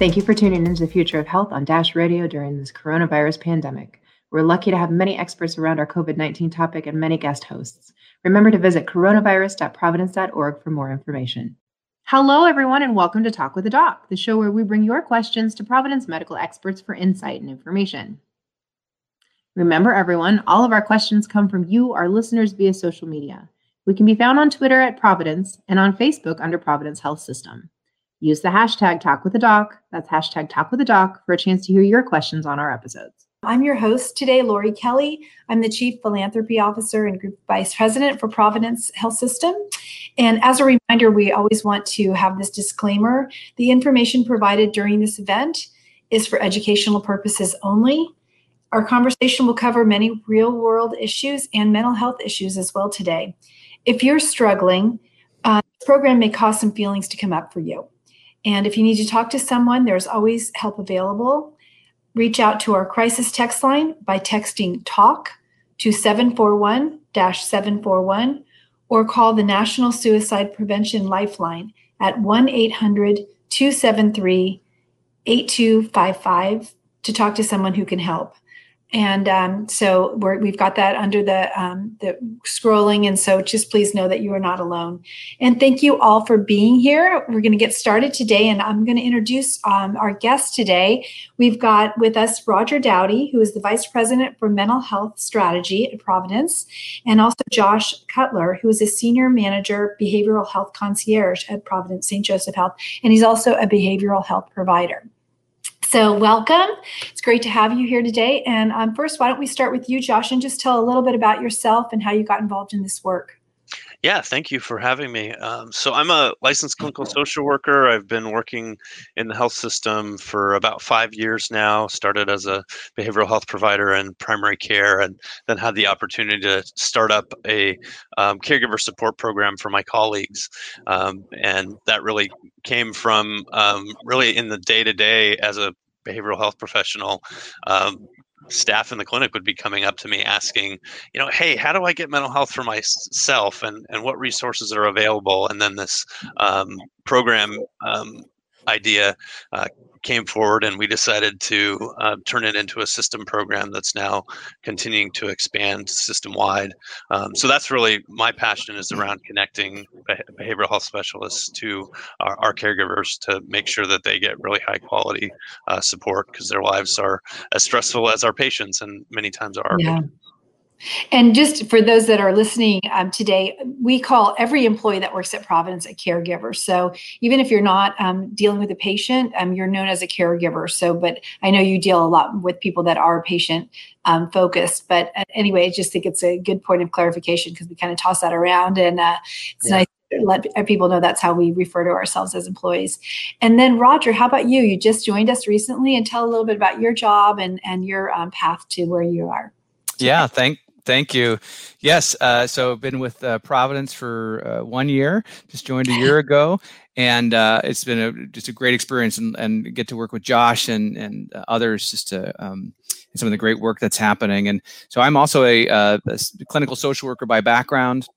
Thank you for tuning into the future of health on Dash Radio during this coronavirus pandemic. We're lucky to have many experts around our COVID 19 topic and many guest hosts. Remember to visit coronavirus.providence.org for more information. Hello, everyone, and welcome to Talk with a Doc, the show where we bring your questions to Providence medical experts for insight and information. Remember, everyone, all of our questions come from you, our listeners, via social media. We can be found on Twitter at Providence and on Facebook under Providence Health System. Use the hashtag Talk with a Doc, that's hashtag Talk with a Doc, for a chance to hear your questions on our episodes. I'm your host today, Lori Kelly. I'm the Chief Philanthropy Officer and Group Vice President for Providence Health System. And as a reminder, we always want to have this disclaimer the information provided during this event is for educational purposes only. Our conversation will cover many real world issues and mental health issues as well today. If you're struggling, uh, this program may cause some feelings to come up for you. And if you need to talk to someone, there's always help available. Reach out to our crisis text line by texting TALK to 741 741 or call the National Suicide Prevention Lifeline at 1 800 273 8255 to talk to someone who can help and um, so we have got that under the um, the scrolling. And so just please know that you are not alone. And thank you all for being here. We're going to get started today and i'm going to introduce um, our guest today. We've got with us roger dowdy who is the vice president for mental health strategy at providence and also josh cutler who is a senior manager behavioral health concierge at providence st joseph health and he's also a behavioral health provider so, welcome. It's great to have you here today. And um, first, why don't we start with you, Josh, and just tell a little bit about yourself and how you got involved in this work. Yeah, thank you for having me. Um, so, I'm a licensed clinical social worker. I've been working in the health system for about five years now. Started as a behavioral health provider in primary care, and then had the opportunity to start up a um, caregiver support program for my colleagues. Um, and that really came from um, really in the day to day as a behavioral health professional, um, staff in the clinic would be coming up to me asking, you know, hey, how do I get mental health for myself, and and what resources are available? And then this um, program um, idea uh, came forward and we decided to uh, turn it into a system program that's now continuing to expand system wide. Um, so that's really my passion is around connecting behavioral health specialists to our, our, caregivers to make sure that they get really high quality uh, support because their lives are as stressful as our patients and many times are. Yeah. And just for those that are listening um, today, we call every employee that works at Providence a caregiver. So even if you're not um, dealing with a patient, um, you're known as a caregiver. So, but I know you deal a lot with people that are patient um, focused. But uh, anyway, I just think it's a good point of clarification because we kind of toss that around, and uh, it's yeah. nice let people know that's how we refer to ourselves as employees. And then, Roger, how about you? You just joined us recently, and tell a little bit about your job and and your um, path to where you are. Yeah, thank Thank you. Yes, uh, so been with uh, Providence for uh, one year. Just joined a year ago, and uh, it's been a, just a great experience, and, and get to work with Josh and and uh, others just to um, some of the great work that's happening. And so I'm also a, uh, a clinical social worker by background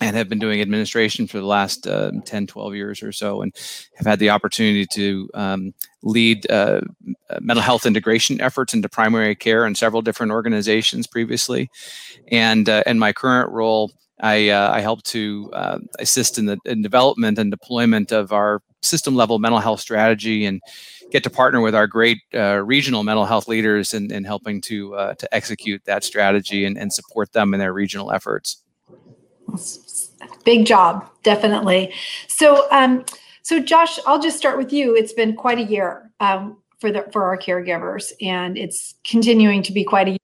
and have been doing administration for the last uh, 10 12 years or so and have had the opportunity to um, lead uh, mental health integration efforts into primary care in several different organizations previously and uh, in my current role I, uh, I help to uh, assist in the in development and deployment of our system level mental health strategy and get to partner with our great uh, regional mental health leaders in, in helping to to execute that strategy and, and support them in their regional efforts big job, definitely. So, um, so Josh, I'll just start with you. It's been quite a year um, for the for our caregivers, and it's continuing to be quite a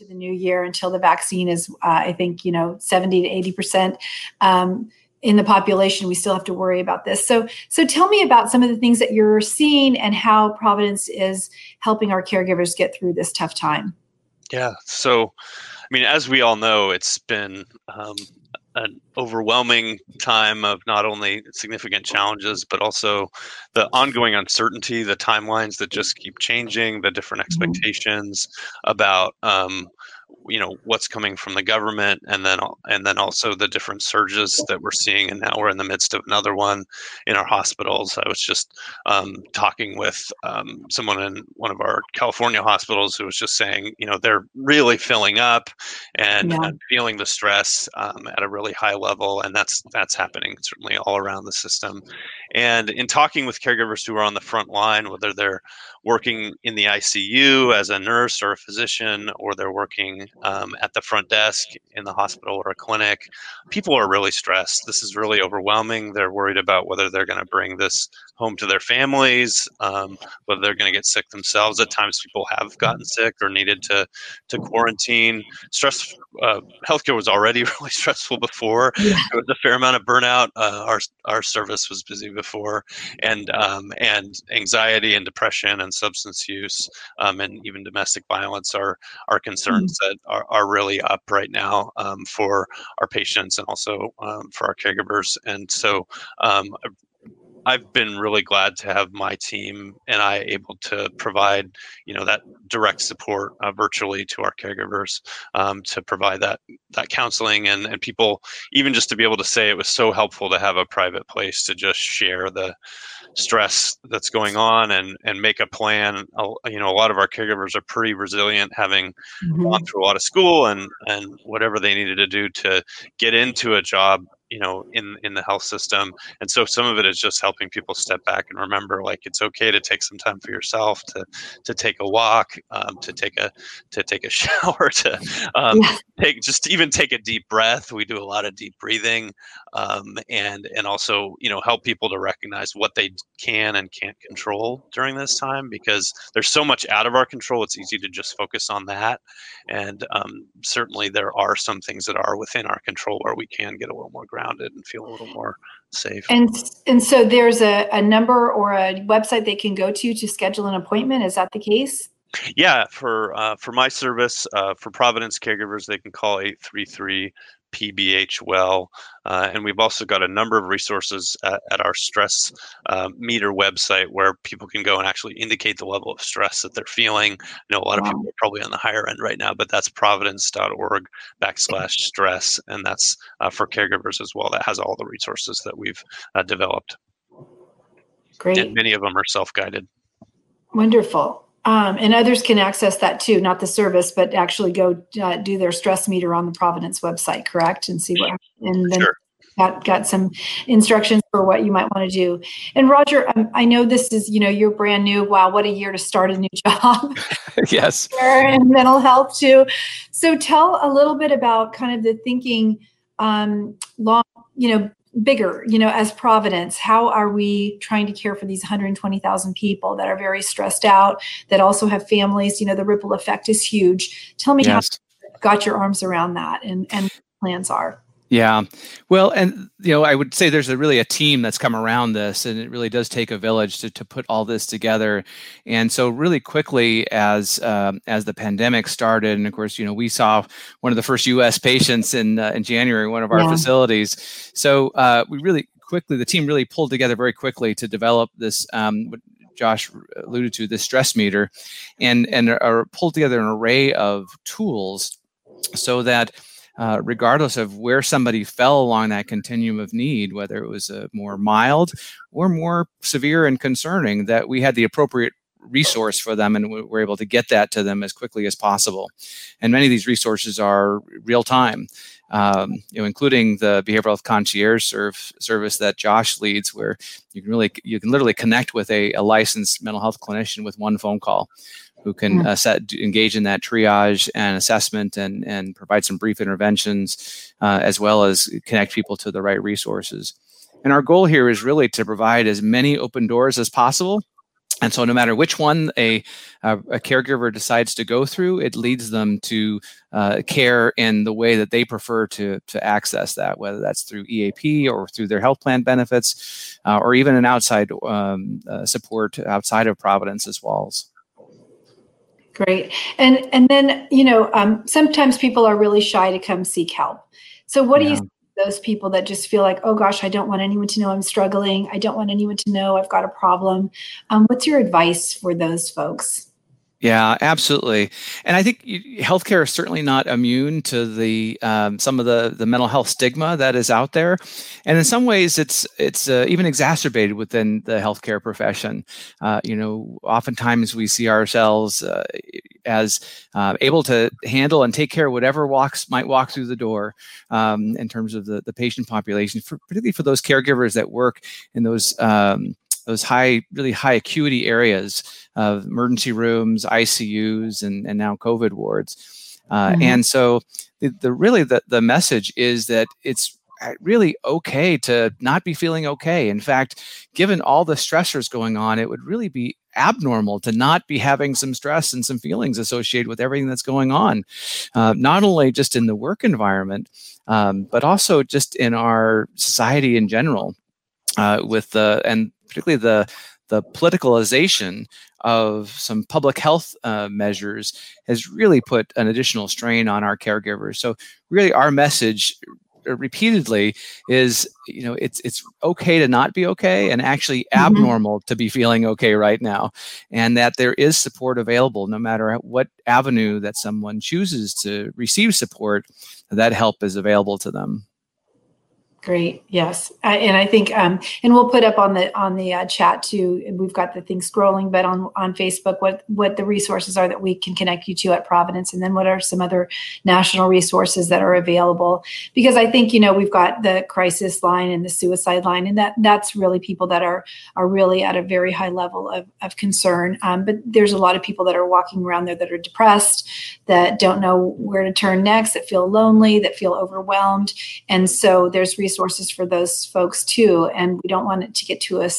into the new year until the vaccine is, uh, I think, you know, seventy to eighty percent. Um, in the population we still have to worry about this. So so tell me about some of the things that you're seeing and how providence is helping our caregivers get through this tough time. Yeah. So i mean as we all know it's been um, an overwhelming time of not only significant challenges but also the ongoing uncertainty the timelines that just keep changing the different mm-hmm. expectations about um, you know what's coming from the government and then and then also the different surges that we're seeing and now we're in the midst of another one in our hospitals i was just um, talking with um, someone in one of our california hospitals who was just saying you know they're really filling up and, yeah. and feeling the stress um, at a really high level and that's that's happening certainly all around the system and in talking with caregivers who are on the front line whether they're working in the ICU as a nurse or a physician, or they're working um, at the front desk in the hospital or a clinic, people are really stressed. This is really overwhelming. They're worried about whether they're going to bring this home to their families, um, whether they're going to get sick themselves. At times, people have gotten sick or needed to to quarantine. Stress. Uh, healthcare was already really stressful before. Yeah. There was a fair amount of burnout. Uh, our our service was busy before, and um, and anxiety and depression and substance use um, and even domestic violence are are concerns mm-hmm. that are, are really up right now um, for our patients and also um, for our caregivers. And so um, I've been really glad to have my team and I able to provide, you know, that direct support uh, virtually to our caregivers um, to provide that that counseling and and people even just to be able to say it was so helpful to have a private place to just share the stress that's going on and and make a plan. You know, a lot of our caregivers are pretty resilient, having mm-hmm. gone through a lot of school and and whatever they needed to do to get into a job you know in in the health system and so some of it is just helping people step back and remember like it's okay to take some time for yourself to to take a walk um, to take a to take a shower to um, yeah. take just even take a deep breath we do a lot of deep breathing um, and and also you know help people to recognize what they can and can't control during this time because there's so much out of our control it's easy to just focus on that and um, certainly there are some things that are within our control where we can get a little more grounded and feel a little more safe. And and so there's a, a number or a website they can go to to schedule an appointment. Is that the case? Yeah, for uh, for my service, uh, for Providence caregivers, they can call 833 PBH well. Uh, and we've also got a number of resources at, at our stress uh, meter website where people can go and actually indicate the level of stress that they're feeling. I know a lot wow. of people are probably on the higher end right now, but that's providence.org backslash stress. And that's uh, for caregivers as well. That has all the resources that we've uh, developed. Great. And many of them are self guided. Wonderful. Um, and others can access that too, not the service, but actually go uh, do their stress meter on the Providence website, correct? And see what, and then sure. got, got some instructions for what you might want to do. And Roger, um, I know this is, you know, you're brand new. Wow, what a year to start a new job. yes. and mental health too. So tell a little bit about kind of the thinking um, long, you know, bigger you know as providence? How are we trying to care for these 120000 people that are very stressed out that also have families? You know the ripple effect is huge. Tell me yes. how you got your arms around that and and plans are yeah. Well, and you know, I would say there's a really a team that's come around this and it really does take a village to, to put all this together. And so really quickly as um, as the pandemic started and of course, you know, we saw one of the first US patients in uh, in January one of our yeah. facilities. So, uh, we really quickly the team really pulled together very quickly to develop this um, Josh alluded to, this stress meter and and are pulled together an array of tools so that uh, regardless of where somebody fell along that continuum of need, whether it was a more mild or more severe and concerning, that we had the appropriate resource for them and we're able to get that to them as quickly as possible. And many of these resources are real time, um, you know, including the behavioral health concierge service that Josh leads, where you can really you can literally connect with a, a licensed mental health clinician with one phone call who can uh, set, engage in that triage and assessment and, and provide some brief interventions, uh, as well as connect people to the right resources. And our goal here is really to provide as many open doors as possible. And so, no matter which one a, a, a caregiver decides to go through, it leads them to uh, care in the way that they prefer to, to access that, whether that's through EAP or through their health plan benefits, uh, or even an outside um, uh, support outside of Providence's walls. Great. And and then, you know, um, sometimes people are really shy to come seek help. So what yeah. do you those people that just feel like, oh gosh, I don't want anyone to know I'm struggling. I don't want anyone to know I've got a problem. Um, what's your advice for those folks? Yeah, absolutely. And I think healthcare is certainly not immune to the um, some of the the mental health stigma that is out there, and in some ways, it's it's uh, even exacerbated within the healthcare profession. Uh, you know, oftentimes we see ourselves uh, as uh, able to handle and take care of whatever walks might walk through the door um, in terms of the the patient population, for, particularly for those caregivers that work in those. Um, those high, really high acuity areas of emergency rooms, ICUs, and, and now COVID wards. Uh, mm-hmm. And so, the, the really the, the message is that it's really okay to not be feeling okay. In fact, given all the stressors going on, it would really be abnormal to not be having some stress and some feelings associated with everything that's going on, uh, not only just in the work environment, um, but also just in our society in general. Uh, with the and particularly the the politicalization of some public health uh, measures has really put an additional strain on our caregivers. So really, our message repeatedly is you know it's it's okay to not be okay and actually mm-hmm. abnormal to be feeling okay right now and that there is support available no matter what avenue that someone chooses to receive support that help is available to them Great. Yes, I, and I think, um, and we'll put up on the on the uh, chat too. We've got the thing scrolling, but on on Facebook, what what the resources are that we can connect you to at Providence, and then what are some other national resources that are available? Because I think you know we've got the crisis line and the suicide line, and that that's really people that are are really at a very high level of of concern. Um, but there's a lot of people that are walking around there that are depressed, that don't know where to turn next, that feel lonely, that feel overwhelmed, and so there's resources for those folks too. And we don't want it to get to a,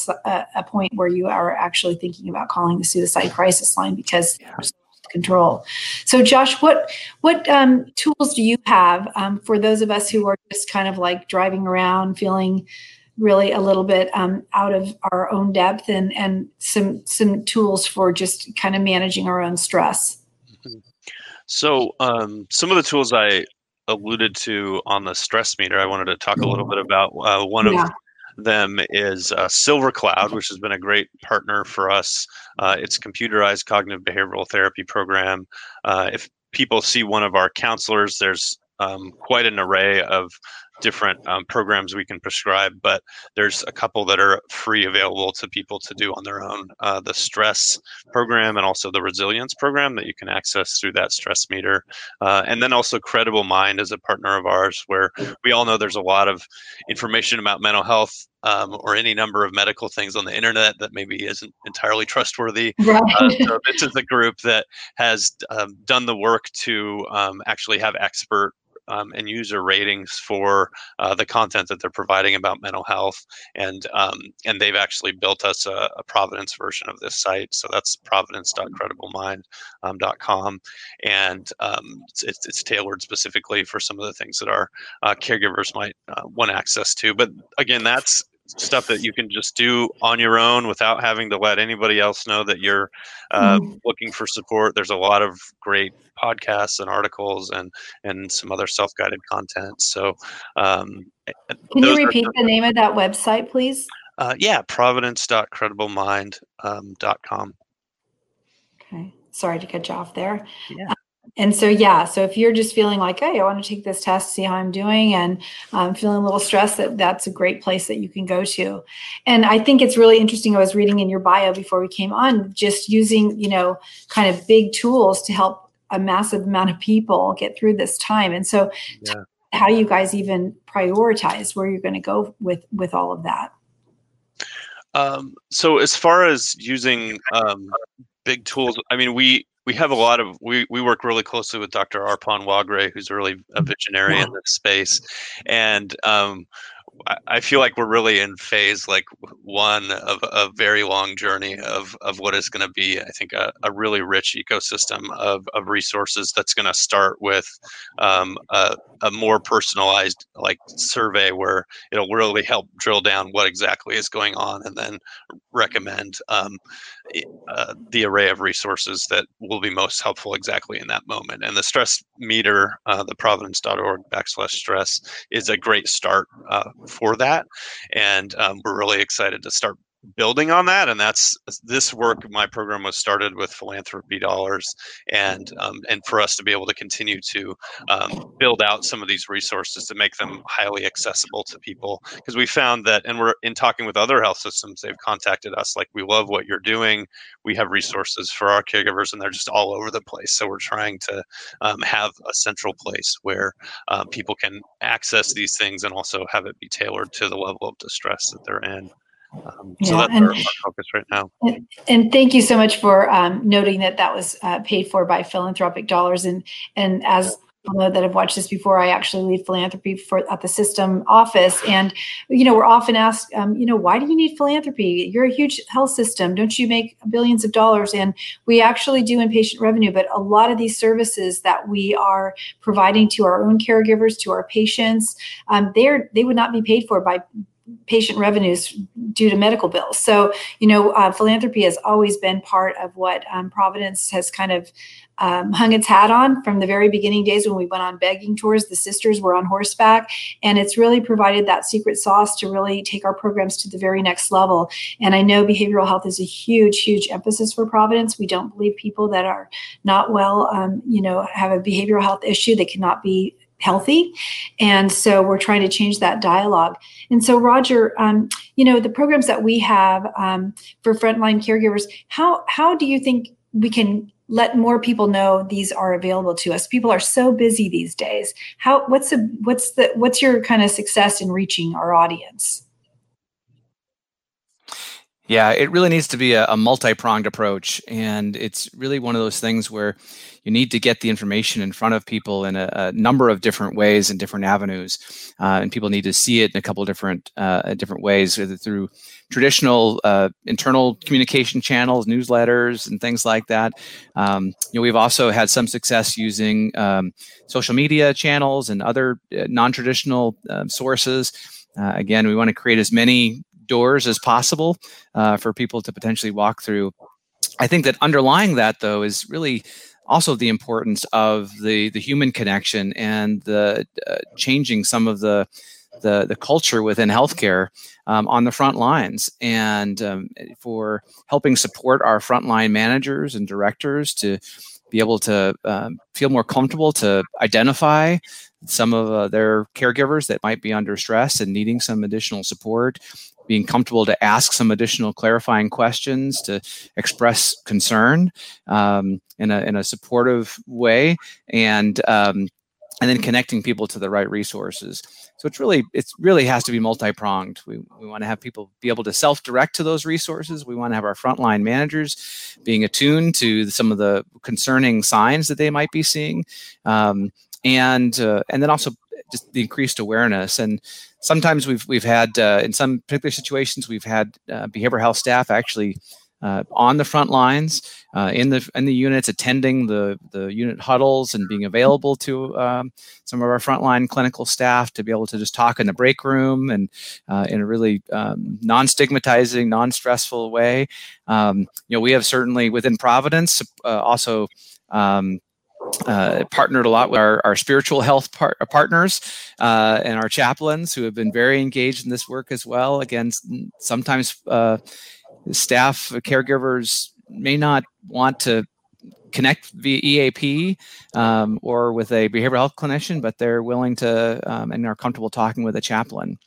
a point where you are actually thinking about calling the suicide crisis line because yeah. control. So, Josh, what what um, tools do you have um, for those of us who are just kind of like driving around, feeling really a little bit um, out of our own depth, and and some some tools for just kind of managing our own stress? Mm-hmm. So, um, some of the tools I alluded to on the stress meter, I wanted to talk a little bit about. Uh, one yeah. of them is uh, SilverCloud, which has been a great partner for us. Uh, it's computerized cognitive behavioral therapy program. Uh, if people see one of our counselors, there's um, quite an array of different um, programs we can prescribe, but there's a couple that are free available to people to do on their own. Uh, the stress program and also the resilience program that you can access through that stress meter. Uh, and then also Credible Mind is a partner of ours where we all know there's a lot of information about mental health um, or any number of medical things on the internet that maybe isn't entirely trustworthy. Right. Uh, so this is a group that has um, done the work to um, actually have expert um, and user ratings for uh, the content that they're providing about mental health, and um, and they've actually built us a, a, Providence version of this site. So that's providence.crediblemindcom, and um, it's, it's, tailored specifically for some of the things that our uh, caregivers might uh, want access to. But again, that's stuff that you can just do on your own without having to let anybody else know that you're uh, mm-hmm. looking for support. There's a lot of great podcasts and articles and and some other self-guided content. So, um, can you repeat are, the name of that website, please? Uh, yeah, providence.crediblemindcom.com. Um, okay, sorry to cut you off there. Yeah and so yeah so if you're just feeling like hey i want to take this test see how i'm doing and i'm feeling a little stressed that that's a great place that you can go to. And i think it's really interesting i was reading in your bio before we came on just using you know kind of big tools to help a massive amount of people get through this time. And so yeah. how you guys even prioritize where you're going to go with with all of that. Um, so as far as using um, big tools i mean we we have a lot of we, we work really closely with Dr. Arpan Waghray, who's really a visionary in this space, and um, I feel like we're really in phase like one of a very long journey of, of what is going to be, I think, a, a really rich ecosystem of, of resources that's going to start with um, a, a more personalized like survey where it'll really help drill down what exactly is going on and then recommend um, uh, the array of resources that will be most helpful exactly in that moment. And the stress meter, uh, the providence.org backslash stress, is a great start uh, for that. And um, we're really excited to start building on that and that's this work my program was started with philanthropy dollars and um, and for us to be able to continue to um, build out some of these resources to make them highly accessible to people. Because we found that and we're in talking with other health systems they've contacted us like we love what you're doing. We have resources for our caregivers and they're just all over the place. So we're trying to um, have a central place where uh, people can access these things and also have it be tailored to the level of distress that they're in um, so that's and, our, focus right now. And, and, thank you so much for um, noting that that was uh, paid for by philanthropic dollars. And and as know that have watched this before, I actually lead philanthropy for at the system office, and you know we're often asked, um, you know, why do you need philanthropy? You're a huge health system, don't you make billions of dollars? And we actually do inpatient revenue, but a lot of these services that we are providing to our own caregivers, to our patients, um, they're they would not be paid for by patient revenues due to medical bills. So, you know, uh, philanthropy has always been part of what um, Providence has kind of um, hung its hat on from the very beginning days when we went on begging tours. The sisters were on horseback, and it's really provided that secret sauce to really take our programs to the very next level. And I know behavioral health is a huge, huge emphasis for Providence. We don't believe people that are not well, um, you know, have a behavioral health issue, they cannot be healthy. And so we're trying to change that dialogue. And so, Roger, um, you know, the programs that we have um, for frontline caregivers, how how do you think we can let more people know these are available to us? People are so busy these days. How what's the what's the what's your kind of success in reaching our audience? Yeah, it really needs to be a, a multi pronged approach. And it's really one of those things where you need to get the information in front of people in a, a number of different ways and different avenues. Uh, and people need to see it in a couple different uh, different ways, through traditional uh, internal communication channels, newsletters, and things like that. Um, you know, we've also had some success using um, social media channels and other uh, non traditional um, sources. Uh, again, we want to create as many doors as possible uh, for people to potentially walk through. I think that underlying that, though, is really also the importance of the the human connection and the uh, changing some of the the, the culture within healthcare um, on the front lines. And um, for helping support our frontline managers and directors to be able to um, feel more comfortable to identify some of uh, their caregivers that might be under stress and needing some additional support being comfortable to ask some additional clarifying questions, to express concern um, in, a, in a supportive way, and um, and then connecting people to the right resources. So it's really it's really has to be multi-pronged. We, we want to have people be able to self-direct to those resources. We want to have our frontline managers being attuned to some of the concerning signs that they might be seeing, um, and uh, and then also just the increased awareness. And sometimes we've we've had uh, in some particular situations we've had uh, behavioral health staff actually uh, on the front lines uh, in the in the units, attending the the unit huddles and being available to um, some of our frontline clinical staff to be able to just talk in the break room and uh, in a really um, non-stigmatizing, non-stressful way. Um, you know, we have certainly within Providence uh, also. Um, uh, partnered a lot with our, our spiritual health par- partners uh, and our chaplains who have been very engaged in this work as well. Again, sometimes uh, staff, caregivers may not want to connect via EAP um, or with a behavioral health clinician, but they're willing to um, and are comfortable talking with a chaplain.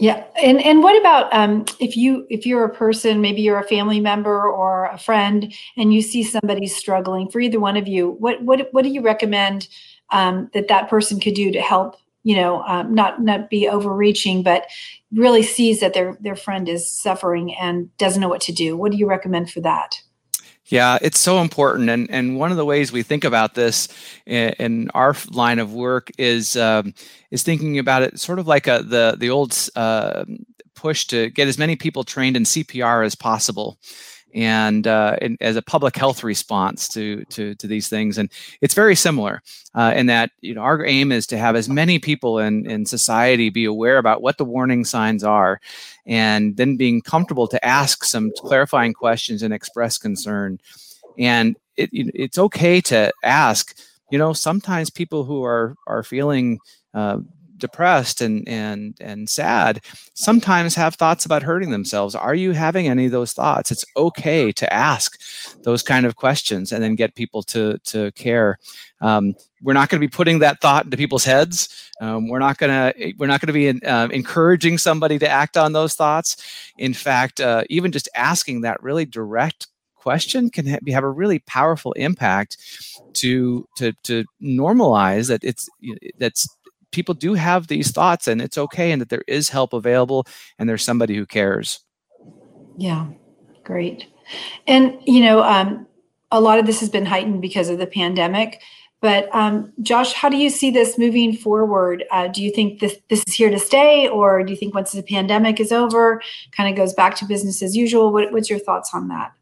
Yeah, and and what about um, if you if you're a person, maybe you're a family member or a friend, and you see somebody struggling. For either one of you, what what what do you recommend um, that that person could do to help? You know, um, not not be overreaching, but really sees that their their friend is suffering and doesn't know what to do. What do you recommend for that? Yeah, it's so important, and and one of the ways we think about this in, in our line of work is um, is thinking about it sort of like a the the old uh, push to get as many people trained in CPR as possible and, uh, as a public health response to, to, to these things. And it's very similar uh, in that you know our aim is to have as many people in, in society be aware about what the warning signs are, and then being comfortable to ask some clarifying questions and express concern. And it, it's okay to ask. You know, sometimes people who are are feeling uh, depressed and and and sad sometimes have thoughts about hurting themselves. Are you having any of those thoughts? It's okay to ask those kind of questions and then get people to to care. Um, we're not going to be putting that thought into people's heads. Um, we're not going to we're not going to be in, uh, encouraging somebody to act on those thoughts. In fact uh, even just asking that really direct question can ha- have a really powerful impact to to to normalize that it's that's people do have these thoughts and it's okay and that there is help available and there's somebody who cares yeah great and you know um, a lot of this has been heightened because of the pandemic but um, Josh, how do you see this moving forward? Uh, do you think this this is here to stay, or do you think once the pandemic is over, kind of goes back to business as usual? What, what's your thoughts on that?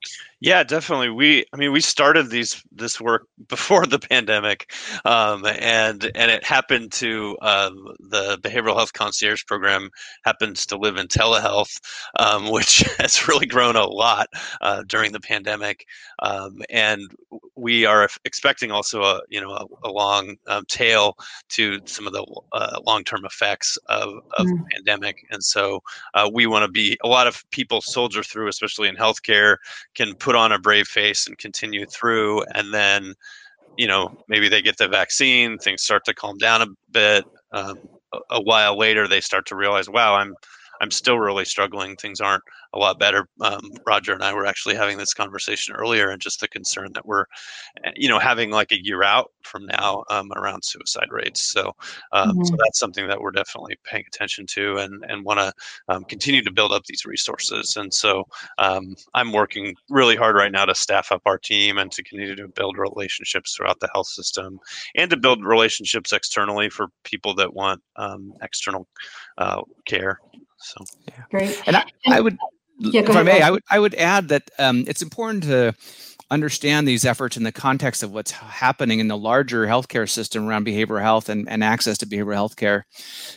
Yeah, definitely. We, I mean, we started these this work before the pandemic, um, and and it happened to um, the behavioral health concierge program happens to live in telehealth, um, which has really grown a lot uh, during the pandemic, um, and we are expecting also a you know a, a long um, tail to some of the uh, long term effects of, of mm. the pandemic, and so uh, we want to be a lot of people soldier through, especially in healthcare, can put on a brave face and continue through and then you know maybe they get the vaccine things start to calm down a bit um, a while later they start to realize wow i'm i'm still really struggling things aren't a lot better. Um, Roger and I were actually having this conversation earlier, and just the concern that we're, eh, you know, having like a year out from now um, around suicide rates. So, um, mm-hmm. so that's something that we're definitely paying attention to, and and want to um, continue to build up these resources. And so, um, I'm working really hard right now to staff up our team and to continue to build relationships throughout the health system, and to build relationships externally for people that want um, external uh, care. So, yeah. great. And I, I would yeah, if I may, I would I would add that um, it's important to understand these efforts in the context of what's happening in the larger healthcare system around behavioral health and, and access to behavioral health care.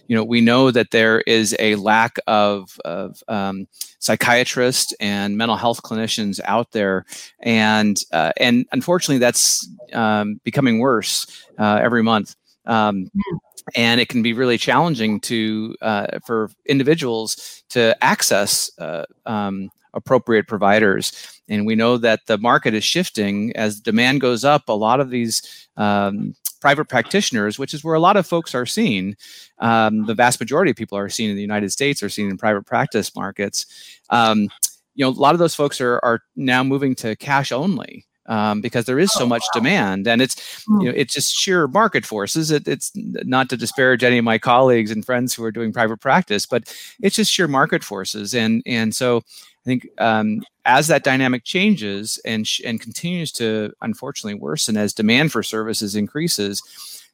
You know, we know that there is a lack of, of um, psychiatrists and mental health clinicians out there, and uh, and unfortunately, that's um, becoming worse uh, every month. Um, hmm and it can be really challenging to uh, for individuals to access uh, um, appropriate providers. And we know that the market is shifting as demand goes up. A lot of these um, private practitioners, which is where a lot of folks are seen, um, the vast majority of people are seen in the United States are seen in private practice markets. Um, you know, a lot of those folks are are now moving to cash only um, because there is so oh, much demand and it's you know hmm. it's just sheer market forces. It, it's not to disparage any of my colleagues and friends who are doing private practice but it's just sheer market forces. And and so i think um, as that dynamic changes and sh- and continues to unfortunately worsen as demand for services increases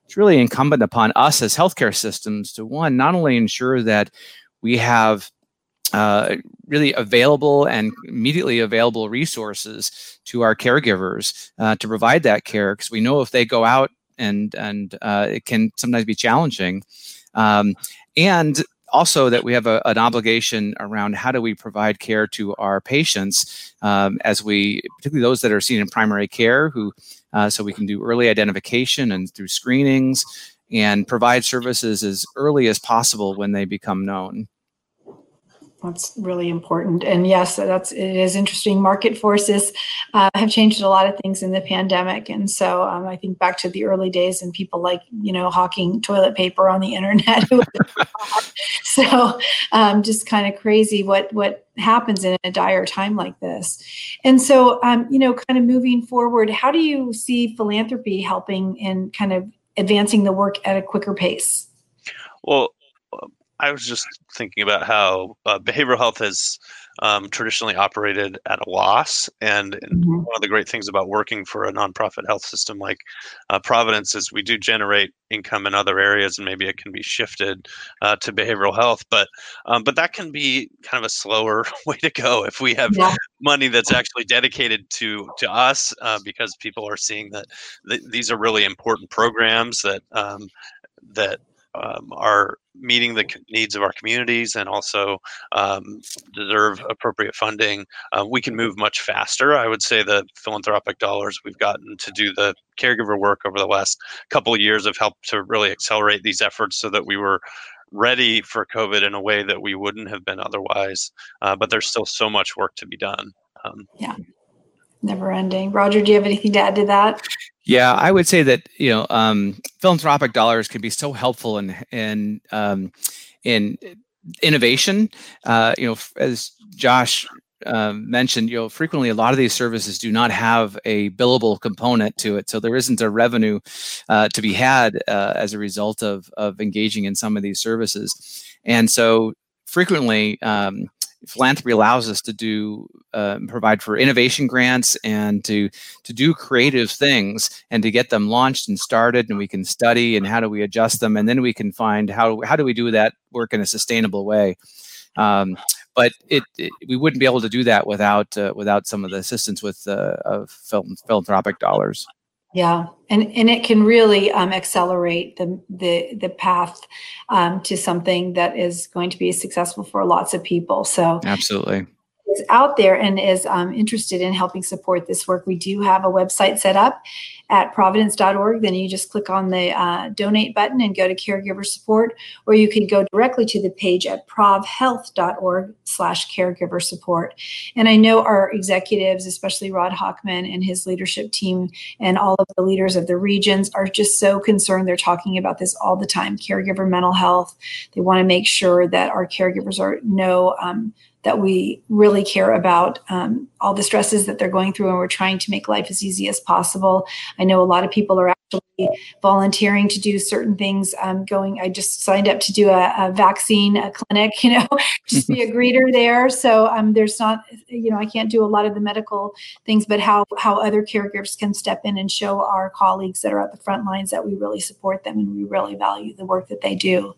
it's really incumbent upon us as healthcare systems to one not only ensure that we have uh, really available and immediately available resources to our caregivers uh, to provide that care because we know if they go out and and uh, it can sometimes be challenging. Um, and also that we have a, an obligation around how do we provide care to our patients um, as we particularly those that are seen in primary care who uh, so we can do early identification and through screenings and provide services as early as possible when they become known that's really important. And yes, that's it is interesting. Market forces uh, have changed a lot of things in the pandemic, and so um, I think back to the early days and people like you know hawking toilet paper on the internet. so um, just kind of crazy what what happens in a dire time like this. And so um, you know, kind of moving forward, how do you see philanthropy helping in kind of advancing the work at a quicker pace? Well, I was just thinking about how uh, behavioral health has um, traditionally operated at a loss, and, mm-hmm. one of the great things about working for a nonprofit health system like uh, Providence is we do generate income in other areas, and maybe it can be shifted uh, to behavioral health. But um, but that can be kind of a slower way to go if we have yeah. money that's actually dedicated to to us, uh, because people are seeing that th- these are really important programs that um, that um, are meeting the needs of our communities and also um, deserve appropriate funding, uh, we can move much faster. I would say the philanthropic dollars we've gotten to do the caregiver work over the last couple of years have helped to really accelerate these efforts so that we were ready for COVID in a way that we wouldn't have been otherwise. Uh, but there's still so much work to be done. Um, yeah, never ending. Roger, do you have anything to add to that? Yeah, I would say that you know um, philanthropic dollars can be so helpful in in um, in innovation. Uh, you know, as Josh um, mentioned, you know, frequently a lot of these services do not have a billable component to it, so there isn't a revenue uh, to be had uh, as a result of of engaging in some of these services, and so frequently. Um, philanthropy allows us to do uh, provide for innovation grants and to to do creative things and to get them launched and started and we can study and how do we adjust them and then we can find how how do we do that work in a sustainable way. Um, but it, it, we wouldn't be able to do that without uh, without some of the assistance with uh, of philanthropic dollars yeah, and and it can really um, accelerate the the the path um, to something that is going to be successful for lots of people. So absolutely, is out there and is um, interested in helping support this work, we do have a website set up at providence.org. Then you just click on the uh, donate button and go to caregiver support, or you can go directly to the page at provhealth.org slash caregiver support. And I know our executives, especially Rod Hochman and his leadership team and all of the leaders of the regions are just so concerned. They're talking about this all the time, caregiver mental health. They want to make sure that our caregivers are know um, that we really care about um, all the stresses that they're going through and we're trying to make life as easy as possible. I know a lot of people are volunteering to do certain things. Um, going, I just signed up to do a, a vaccine a clinic, you know, just be a greeter there. So um, there's not, you know, I can't do a lot of the medical things, but how how other caregivers can step in and show our colleagues that are at the front lines that we really support them and we really value the work that they do.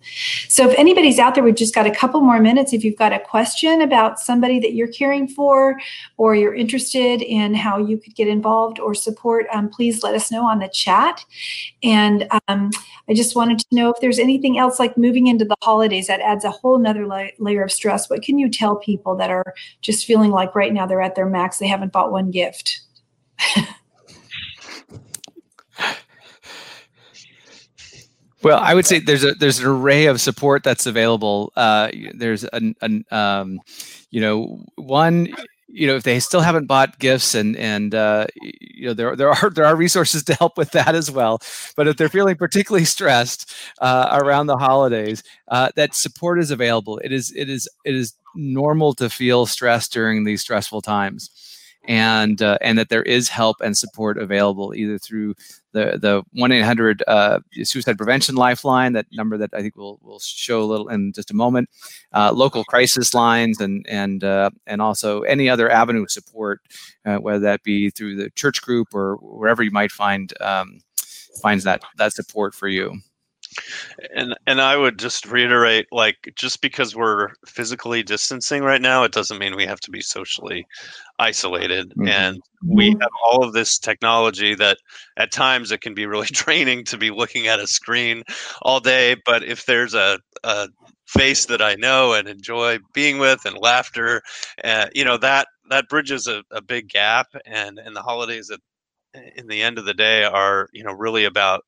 So if anybody's out there, we've just got a couple more minutes. If you've got a question about somebody that you're caring for, or you're interested in how you could get involved or support, um, please let us know on the chat. And um, I just wanted to know if there's anything else like moving into the holidays that adds a whole nother la- layer of stress. What can you tell people that are just feeling like right now they're at their max, they haven't bought one gift? Well, I would say there's a there's an array of support that's available. Uh, there's an, an um, you know one you know if they still haven't bought gifts and and uh, you know there there are there are resources to help with that as well. But if they're feeling particularly stressed uh, around the holidays uh, that support is available. It is it is it is normal to feel stressed during these stressful times. And uh, and that there is help and support available either through the the one eight hundred uh, suicide prevention lifeline that number that I think we'll we'll show a little in just a moment, uh, local crisis lines and and uh, and also any other avenue of support, whether that be through the church group or wherever you might find um, finds that that support for you. And and I would just reiterate, like, just because we're physically distancing right now, it doesn't mean we have to be socially isolated. Mm-hmm. And we have all of this technology that at times it can be really draining to be looking at a screen all day. But if there's a, a face that I know and enjoy being with and laughter, uh, you know, that that bridges a, a big gap. And and the holidays at in the end of the day are you know really about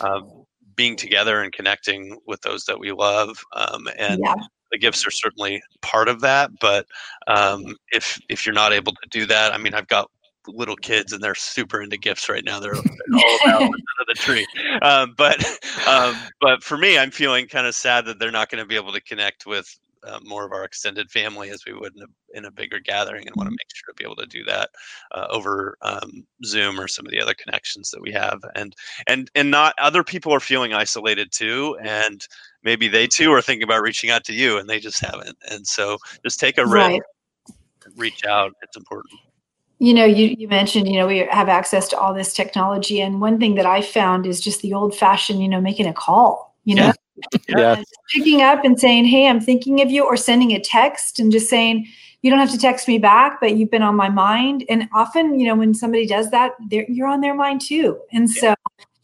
um, being together and connecting with those that we love. Um, and yeah. the gifts are certainly part of that. But um, if if you're not able to do that, I mean, I've got little kids and they're super into gifts right now. They're all about under the tree. Um, but um, but for me, I'm feeling kind of sad that they're not going to be able to connect with uh, more of our extended family as we would in a, in a bigger gathering and want to mm-hmm. make sure to be able to do that uh, over um, zoom or some of the other connections that we have. And and and not other people are feeling isolated too and maybe they too are thinking about reaching out to you and they just haven't. And so just take a right. reach out it's important. You know you, you mentioned you know we have access to all this technology and one thing that i found is just the old fashioned you know making a call you know? Yeah yeah. Uh, picking up and saying, Hey, I'm thinking of you, or sending a text and just saying, You don't have to text me back, but you've been on my mind. And often, you know, when somebody does that, you're on their mind too. And so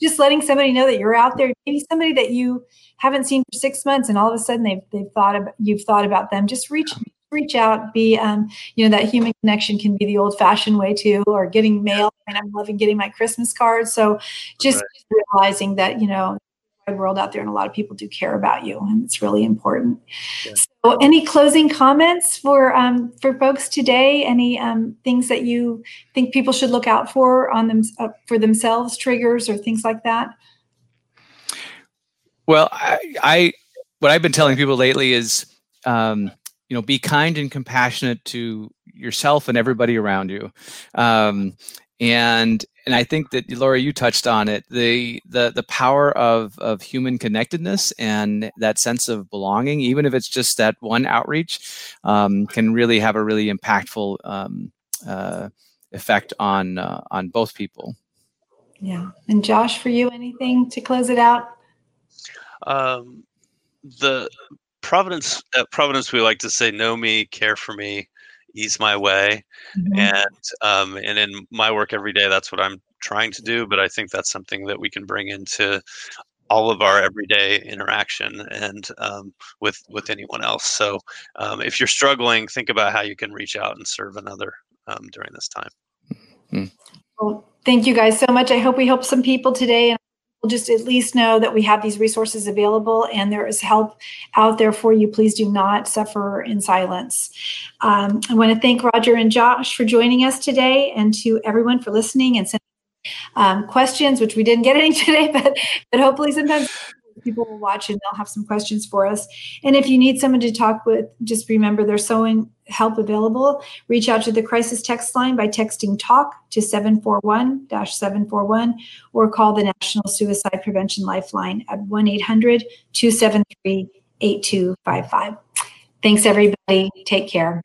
just letting somebody know that you're out there, maybe somebody that you haven't seen for six months, and all of a sudden they've they've thought about you've thought about them. Just reach reach out. Be um, you know that human connection can be the old fashioned way too, or getting mail. And I'm loving getting my Christmas cards. So just right. realizing that you know world out there and a lot of people do care about you and it's really important. Yeah. so any closing comments for um, for folks today? Any um, things that you think people should look out for on them uh, for themselves triggers or things like that? Well I, I what i've been telling people lately is um, you know be kind and compassionate to yourself and everybody around you. Um, and and I think that Laura, you touched on it the the the power of of human connectedness and that sense of belonging, even if it's just that one outreach, um, can really have a really impactful um, uh, effect on uh, on both people. Yeah, and Josh, for you, anything to close it out? Um, the Providence at Providence, we like to say, "Know me, care for me." Ease my way mm-hmm. and um, and in my work every day that's what i'm trying to do but i think that's something that we can bring into all of our everyday interaction and um, with with anyone else so um, if you're struggling think about how you can reach out and serve another um, during this time mm-hmm. well thank you guys so much i hope we help some people today and just at least know that we have these resources available and there is help out there for you. Please do not suffer in silence. Um, I want to thank Roger and Josh for joining us today and to everyone for listening and sending um, questions, which we didn't get any today, but, but hopefully sometimes people will watch and they'll have some questions for us. And if you need someone to talk with, just remember there's sewing help available. Reach out to the crisis text line by texting TALK to 741 741 or call the National Suicide Prevention Lifeline at 1 800 273 8255. Thanks, everybody. Take care.